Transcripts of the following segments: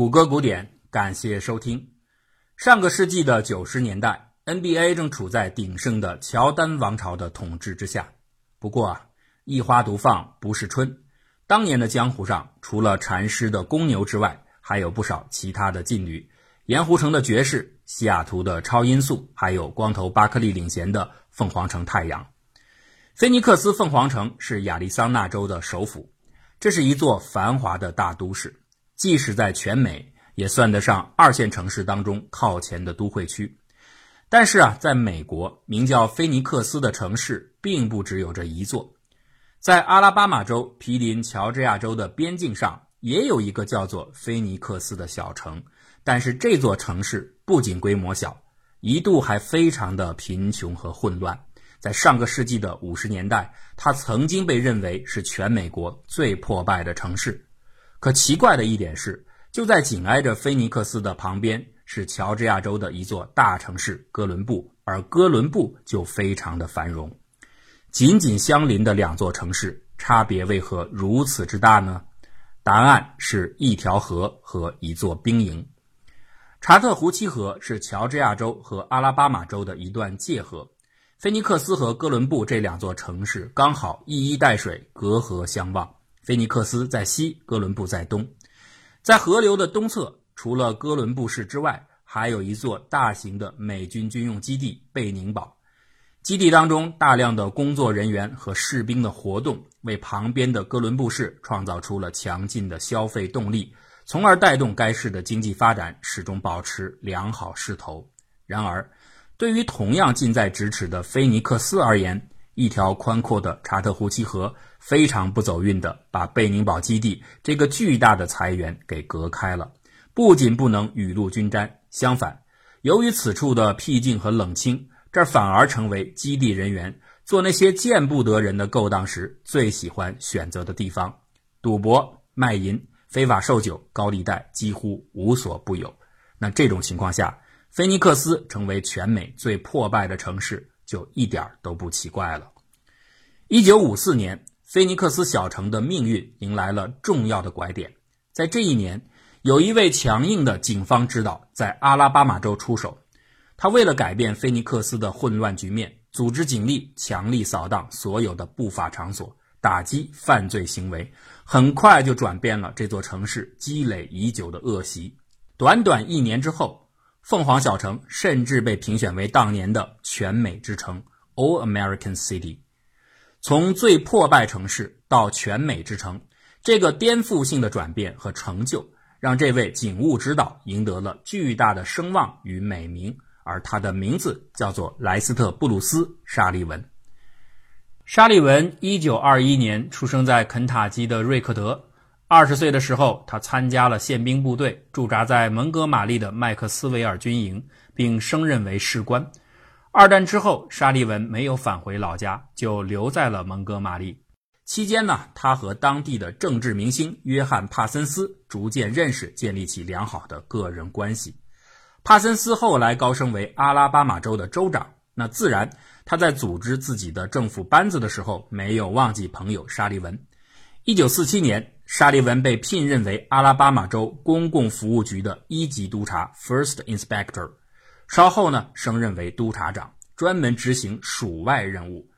谷歌古典，感谢收听。上个世纪的九十年代，NBA 正处在鼎盛的乔丹王朝的统治之下。不过啊，一花独放不是春。当年的江湖上，除了禅师的公牛之外，还有不少其他的劲旅：盐湖城的爵士、西雅图的超音速，还有光头巴克利领衔的凤凰城太阳。菲尼克斯凤凰城是亚利桑那州的首府，这是一座繁华的大都市。即使在全美，也算得上二线城市当中靠前的都会区。但是啊，在美国，名叫菲尼克斯的城市并不只有这一座。在阿拉巴马州毗邻乔治亚州的边境上，也有一个叫做菲尼克斯的小城。但是这座城市不仅规模小，一度还非常的贫穷和混乱。在上个世纪的五十年代，它曾经被认为是全美国最破败的城市。可奇怪的一点是，就在紧挨着菲尼克斯的旁边，是乔治亚州的一座大城市哥伦布，而哥伦布就非常的繁荣。紧紧相邻的两座城市，差别为何如此之大呢？答案是一条河和一座兵营。查特湖七河是乔治亚州和阿拉巴马州的一段界河，菲尼克斯和哥伦布这两座城市刚好一衣带水，隔河相望。菲尼克斯在西，哥伦布在东。在河流的东侧，除了哥伦布市之外，还有一座大型的美军军用基地——贝宁堡。基地当中大量的工作人员和士兵的活动，为旁边的哥伦布市创造出了强劲的消费动力，从而带动该市的经济发展始终保持良好势头。然而，对于同样近在咫尺的菲尼克斯而言，一条宽阔的查特湖七河非常不走运的把贝宁堡基地这个巨大的财源给隔开了，不仅不能雨露均沾，相反，由于此处的僻静和冷清，这反而成为基地人员做那些见不得人的勾当时最喜欢选择的地方。赌博、卖淫、非法售酒、高利贷几乎无所不有。那这种情况下，菲尼克斯成为全美最破败的城市。就一点都不奇怪了。一九五四年，菲尼克斯小城的命运迎来了重要的拐点。在这一年，有一位强硬的警方指导在阿拉巴马州出手。他为了改变菲尼克斯的混乱局面，组织警力强力扫荡所有的不法场所，打击犯罪行为，很快就转变了这座城市积累已久的恶习。短短一年之后。凤凰小城甚至被评选为当年的全美之城 （All American City）。从最破败城市到全美之城，这个颠覆性的转变和成就，让这位警务指导赢得了巨大的声望与美名。而他的名字叫做莱斯特·布鲁斯·沙利文。沙利文1921年出生在肯塔基的瑞克德。二十岁的时候，他参加了宪兵部队，驻扎在蒙哥马利的麦克斯韦尔军营，并升任为士官。二战之后，沙利文没有返回老家，就留在了蒙哥马利。期间呢，他和当地的政治明星约翰·帕森斯逐渐认识，建立起良好的个人关系。帕森斯后来高升为阿拉巴马州的州长，那自然他在组织自己的政府班子的时候，没有忘记朋友沙利文。一九四七年。沙利文被聘任为阿拉巴马州公共服务局的一级督察 （First Inspector），稍后呢升任为督察长，专门执行属外任务。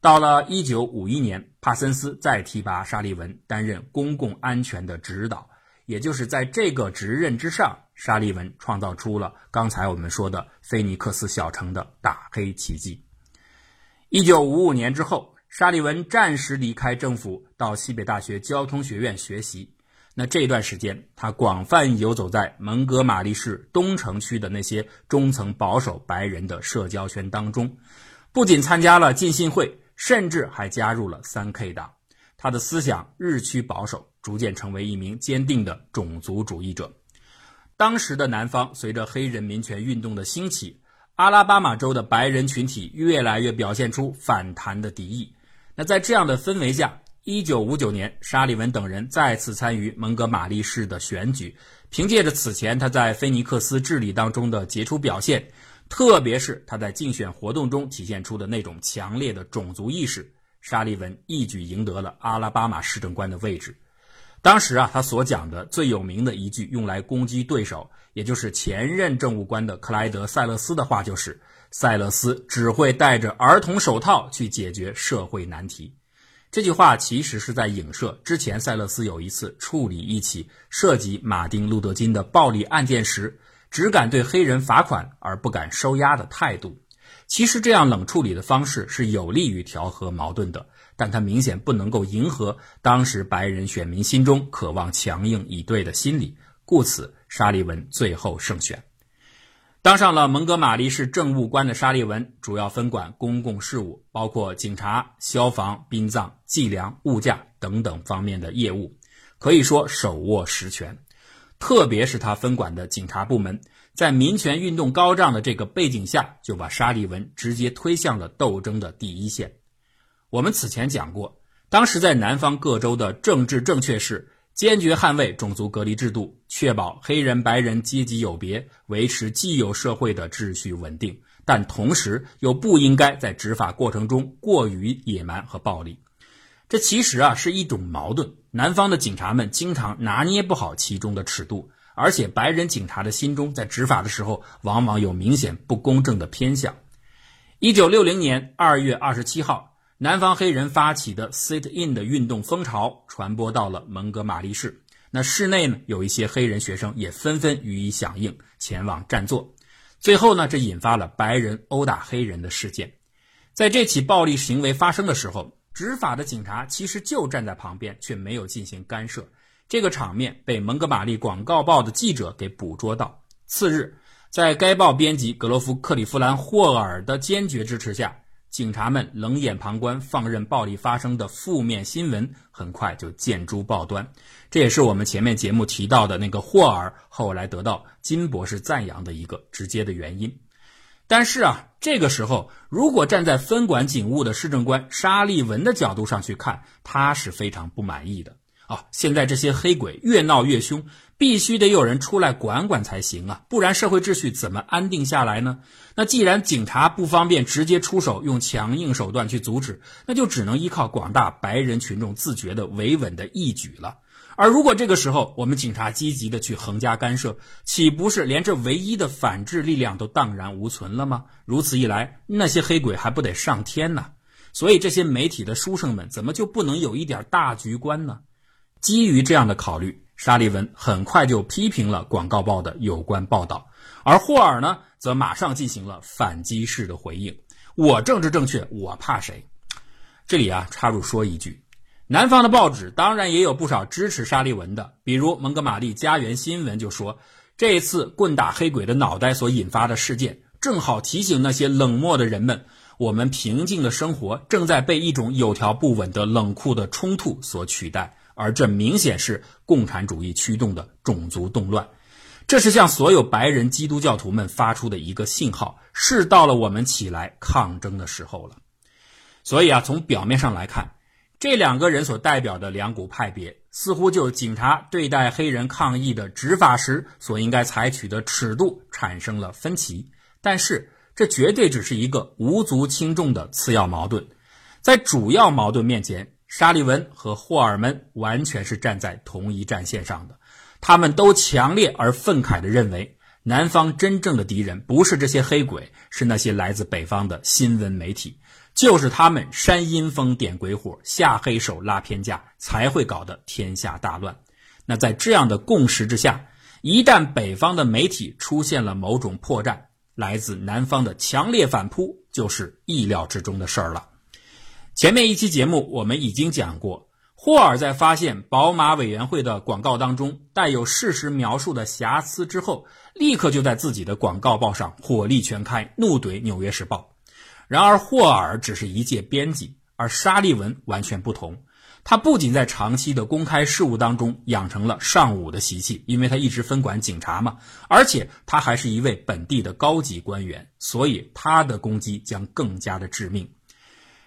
到了一九五一年，帕森斯再提拔沙利文担任公共安全的指导，也就是在这个职任之上，沙利文创造出了刚才我们说的菲尼克斯小城的打黑奇迹。一九五五年之后。沙利文暂时离开政府，到西北大学交通学院学习。那这段时间，他广泛游走在蒙哥马利市东城区的那些中层保守白人的社交圈当中，不仅参加了浸信会，甚至还加入了三 K 党。他的思想日趋保守，逐渐成为一名坚定的种族主义者。当时的南方，随着黑人民权运动的兴起，阿拉巴马州的白人群体越来越表现出反弹的敌意。那在这样的氛围下，一九五九年，沙利文等人再次参与蒙哥马利市的选举。凭借着此前他在菲尼克斯治理当中的杰出表现，特别是他在竞选活动中体现出的那种强烈的种族意识，沙利文一举赢得了阿拉巴马市政官的位置。当时啊，他所讲的最有名的一句用来攻击对手，也就是前任政务官的克莱德·塞勒斯的话，就是“塞勒斯只会戴着儿童手套去解决社会难题”。这句话其实是在影射之前塞勒斯有一次处理一起涉及马丁·路德·金的暴力案件时，只敢对黑人罚款而不敢收押的态度。其实这样冷处理的方式是有利于调和矛盾的。但他明显不能够迎合当时白人选民心中渴望强硬以对的心理，故此沙利文最后胜选。当上了蒙哥马利市政务官的沙利文，主要分管公共事务，包括警察、消防、殡葬、计量、物价等等方面的业务，可以说手握实权。特别是他分管的警察部门，在民权运动高涨的这个背景下，就把沙利文直接推向了斗争的第一线。我们此前讲过，当时在南方各州的政治正确是坚决捍卫种族隔离制度，确保黑人白人阶级有别，维持既有社会的秩序稳定，但同时又不应该在执法过程中过于野蛮和暴力。这其实啊是一种矛盾。南方的警察们经常拿捏不好其中的尺度，而且白人警察的心中在执法的时候往往有明显不公正的偏向。一九六零年二月二十七号。南方黑人发起的 Sit In 的运动风潮传播到了蒙哥马利市，那市内呢有一些黑人学生也纷纷予以响应，前往占座。最后呢，这引发了白人殴打黑人的事件。在这起暴力行为发生的时候，执法的警察其实就站在旁边，却没有进行干涉。这个场面被蒙哥马利广告报的记者给捕捉到。次日，在该报编辑格罗夫·克里夫兰·霍尔的坚决支持下。警察们冷眼旁观，放任暴力发生的负面新闻很快就见诸报端。这也是我们前面节目提到的那个霍尔后来得到金博士赞扬的一个直接的原因。但是啊，这个时候如果站在分管警务的市政官沙利文的角度上去看，他是非常不满意的。啊，现在这些黑鬼越闹越凶，必须得有人出来管管才行啊，不然社会秩序怎么安定下来呢？那既然警察不方便直接出手，用强硬手段去阻止，那就只能依靠广大白人群众自觉的维稳的义举了。而如果这个时候我们警察积极的去横加干涉，岂不是连这唯一的反制力量都荡然无存了吗？如此一来，那些黑鬼还不得上天呢？所以这些媒体的书生们怎么就不能有一点大局观呢？基于这样的考虑，沙利文很快就批评了广告报的有关报道，而霍尔呢，则马上进行了反击式的回应：“我政治正确，我怕谁？”这里啊，插入说一句，南方的报纸当然也有不少支持沙利文的，比如蒙哥马利家园新闻就说，这次棍打黑鬼的脑袋所引发的事件，正好提醒那些冷漠的人们，我们平静的生活正在被一种有条不紊的冷酷的冲突所取代。而这明显是共产主义驱动的种族动乱，这是向所有白人基督教徒们发出的一个信号，是到了我们起来抗争的时候了。所以啊，从表面上来看，这两个人所代表的两股派别，似乎就警察对待黑人抗议的执法时所应该采取的尺度产生了分歧。但是，这绝对只是一个无足轻重的次要矛盾，在主要矛盾面前。沙利文和霍尔们完全是站在同一战线上的，他们都强烈而愤慨地认为，南方真正的敌人不是这些黑鬼，是那些来自北方的新闻媒体，就是他们煽阴风点鬼火、下黑手拉偏架，才会搞得天下大乱。那在这样的共识之下，一旦北方的媒体出现了某种破绽，来自南方的强烈反扑就是意料之中的事儿了。前面一期节目我们已经讲过，霍尔在发现宝马委员会的广告当中带有事实描述的瑕疵之后，立刻就在自己的广告报上火力全开，怒怼《纽约时报》。然而，霍尔只是一介编辑，而沙利文完全不同。他不仅在长期的公开事务当中养成了尚武的习气，因为他一直分管警察嘛，而且他还是一位本地的高级官员，所以他的攻击将更加的致命。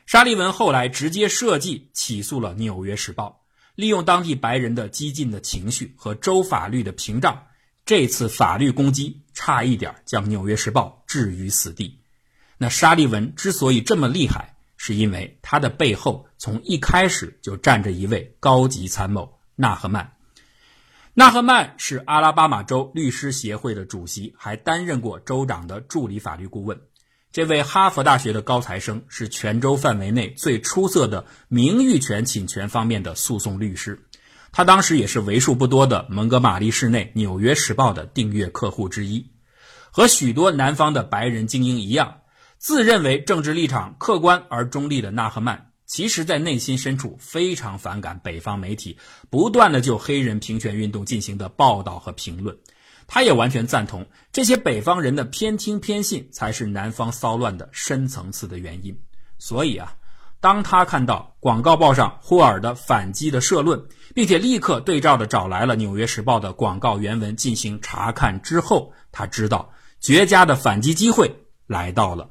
沙利文后来直接设计起诉了《纽约时报》，利用当地白人的激进的情绪和州法律的屏障，这次法律攻击差一点将《纽约时报》置于死地。那沙利文之所以这么厉害，是因为他的背后从一开始就站着一位高级参谋纳赫曼。纳赫曼是阿拉巴马州律师协会的主席，还担任过州长的助理法律顾问。这位哈佛大学的高材生是全州范围内最出色的名誉权侵权方面的诉讼律师。他当时也是为数不多的蒙哥马利市内《纽约时报》的订阅客户之一。和许多南方的白人精英一样，自认为政治立场客观而中立的纳赫曼。其实，在内心深处非常反感北方媒体不断的就黑人平权运动进行的报道和评论。他也完全赞同这些北方人的偏听偏信才是南方骚乱的深层次的原因。所以啊，当他看到广告报上霍尔的反击的社论，并且立刻对照着找来了《纽约时报》的广告原文进行查看之后，他知道绝佳的反击机会来到了。《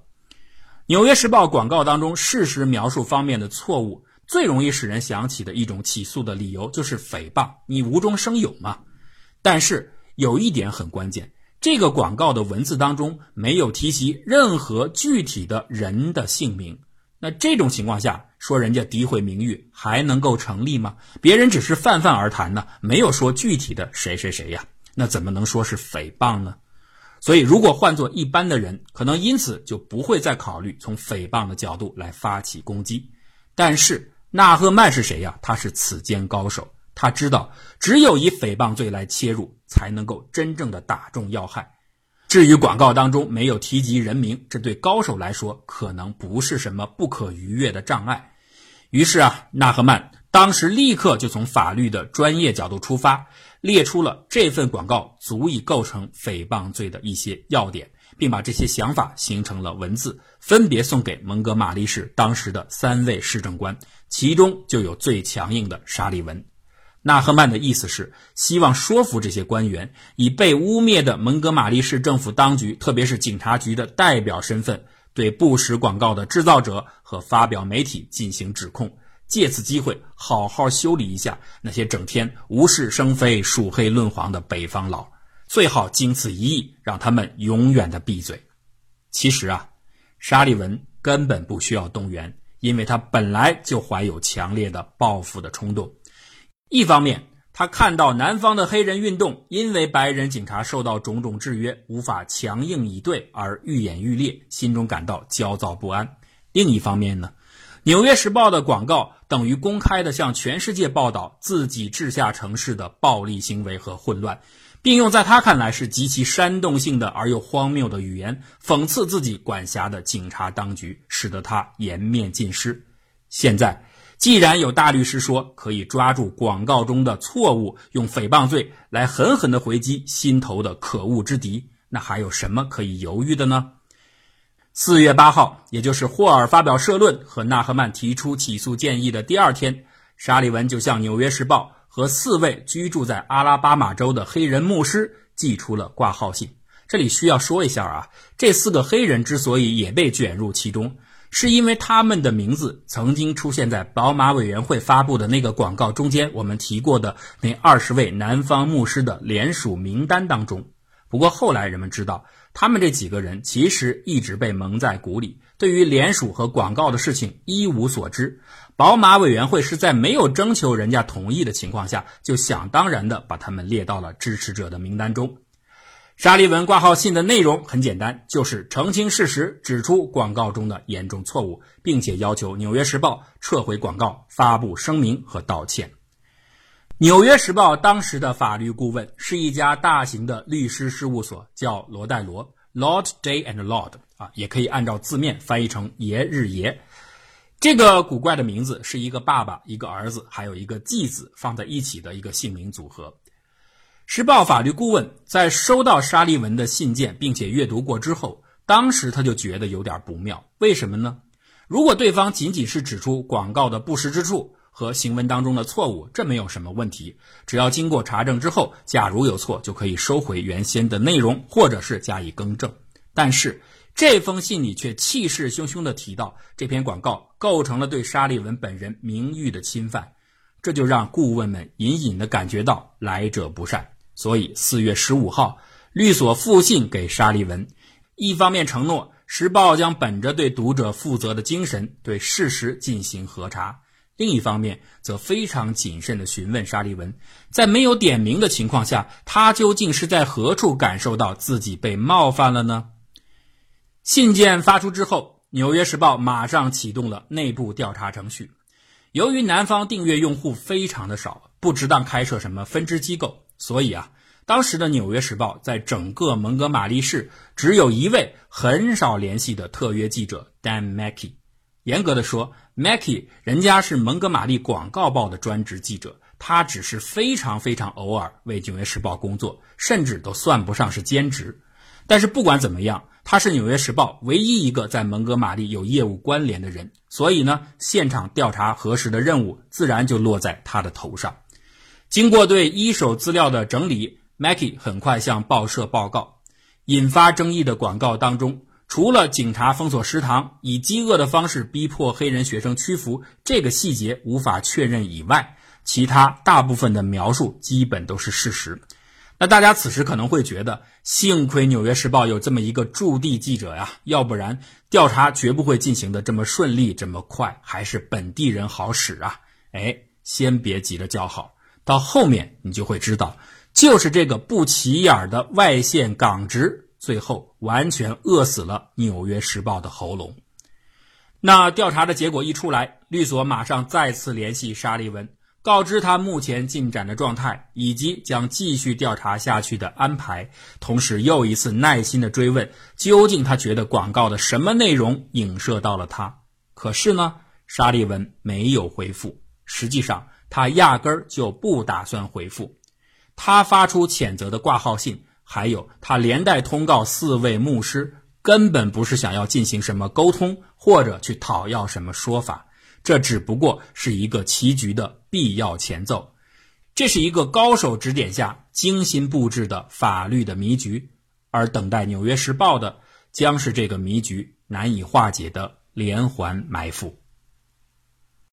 纽约时报》广告当中事实描述方面的错误，最容易使人想起的一种起诉的理由就是诽谤，你无中生有嘛。但是有一点很关键，这个广告的文字当中没有提及任何具体的人的姓名。那这种情况下，说人家诋毁名誉还能够成立吗？别人只是泛泛而谈呢，没有说具体的谁谁谁呀，那怎么能说是诽谤呢？所以，如果换做一般的人，可能因此就不会再考虑从诽谤的角度来发起攻击。但是纳赫曼是谁呀？他是此间高手，他知道只有以诽谤罪来切入，才能够真正的打中要害。至于广告当中没有提及人名，这对高手来说可能不是什么不可逾越的障碍。于是啊，纳赫曼当时立刻就从法律的专业角度出发。列出了这份广告足以构成诽谤罪的一些要点，并把这些想法形成了文字，分别送给蒙哥马利市当时的三位市政官，其中就有最强硬的沙利文。纳赫曼的意思是希望说服这些官员，以被污蔑的蒙哥马利市政府当局，特别是警察局的代表身份，对不实广告的制造者和发表媒体进行指控。借此机会，好好修理一下那些整天无事生非、数黑论黄的北方佬，最好经此一役，让他们永远的闭嘴。其实啊，沙利文根本不需要动员，因为他本来就怀有强烈的报复的冲动。一方面，他看到南方的黑人运动因为白人警察受到种种制约，无法强硬以对而愈演愈烈，心中感到焦躁不安；另一方面呢？《纽约时报》的广告等于公开的向全世界报道自己治下城市的暴力行为和混乱，并用在他看来是极其煽动性的而又荒谬的语言讽刺自己管辖的警察当局，使得他颜面尽失。现在，既然有大律师说可以抓住广告中的错误，用诽谤罪来狠狠地回击心头的可恶之敌，那还有什么可以犹豫的呢？四月八号，也就是霍尔发表社论和纳赫曼提出起诉建议的第二天，沙利文就向《纽约时报》和四位居住在阿拉巴马州的黑人牧师寄出了挂号信。这里需要说一下啊，这四个黑人之所以也被卷入其中，是因为他们的名字曾经出现在宝马委员会发布的那个广告中间，我们提过的那二十位南方牧师的联署名单当中。不过后来人们知道。他们这几个人其实一直被蒙在鼓里，对于联署和广告的事情一无所知。宝马委员会是在没有征求人家同意的情况下，就想当然的把他们列到了支持者的名单中。沙利文挂号信的内容很简单，就是澄清事实，指出广告中的严重错误，并且要求《纽约时报》撤回广告、发布声明和道歉。《纽约时报》当时的法律顾问是一家大型的律师事务所，叫罗戴罗 （Lord Day and Lord） 啊，也可以按照字面翻译成“爷日爷”。这个古怪的名字是一个爸爸、一个儿子，还有一个继子放在一起的一个姓名组合。时报法律顾问在收到沙利文的信件并且阅读过之后，当时他就觉得有点不妙。为什么呢？如果对方仅仅是指出广告的不实之处，和行文当中的错误，这没有什么问题。只要经过查证之后，假如有错，就可以收回原先的内容，或者是加以更正。但是这封信里却气势汹汹地提到，这篇广告构成了对沙利文本人名誉的侵犯，这就让顾问们隐隐地感觉到来者不善。所以四月十五号，律所复信给沙利文，一方面承诺《时报》将本着对读者负责的精神，对事实进行核查。另一方面则非常谨慎地询问沙利文，在没有点名的情况下，他究竟是在何处感受到自己被冒犯了呢？信件发出之后，《纽约时报》马上启动了内部调查程序。由于南方订阅用户非常的少，不值当开设什么分支机构，所以啊，当时的《纽约时报》在整个蒙哥马利市只有一位很少联系的特约记者 Dan Mackey。严格的说，Mackey 人家是蒙哥马利广告报的专职记者，他只是非常非常偶尔为《纽约时报》工作，甚至都算不上是兼职。但是不管怎么样，他是《纽约时报》唯一一个在蒙哥马利有业务关联的人，所以呢，现场调查核实的任务自然就落在他的头上。经过对一手资料的整理，Mackey 很快向报社报告，引发争议的广告当中。除了警察封锁食堂，以饥饿的方式逼迫黑人学生屈服这个细节无法确认以外，其他大部分的描述基本都是事实。那大家此时可能会觉得，幸亏《纽约时报》有这么一个驻地记者呀，要不然调查绝不会进行的这么顺利、这么快，还是本地人好使啊！哎，先别急着叫好，到后面你就会知道，就是这个不起眼的外线港职。最后完全饿死了《纽约时报》的喉咙。那调查的结果一出来，律所马上再次联系沙利文，告知他目前进展的状态以及将继续调查下去的安排，同时又一次耐心的追问，究竟他觉得广告的什么内容影射到了他？可是呢，沙利文没有回复。实际上，他压根儿就不打算回复。他发出谴责的挂号信。还有，他连带通告四位牧师，根本不是想要进行什么沟通，或者去讨要什么说法，这只不过是一个棋局的必要前奏。这是一个高手指点下精心布置的法律的迷局，而等待《纽约时报》的，将是这个迷局难以化解的连环埋伏。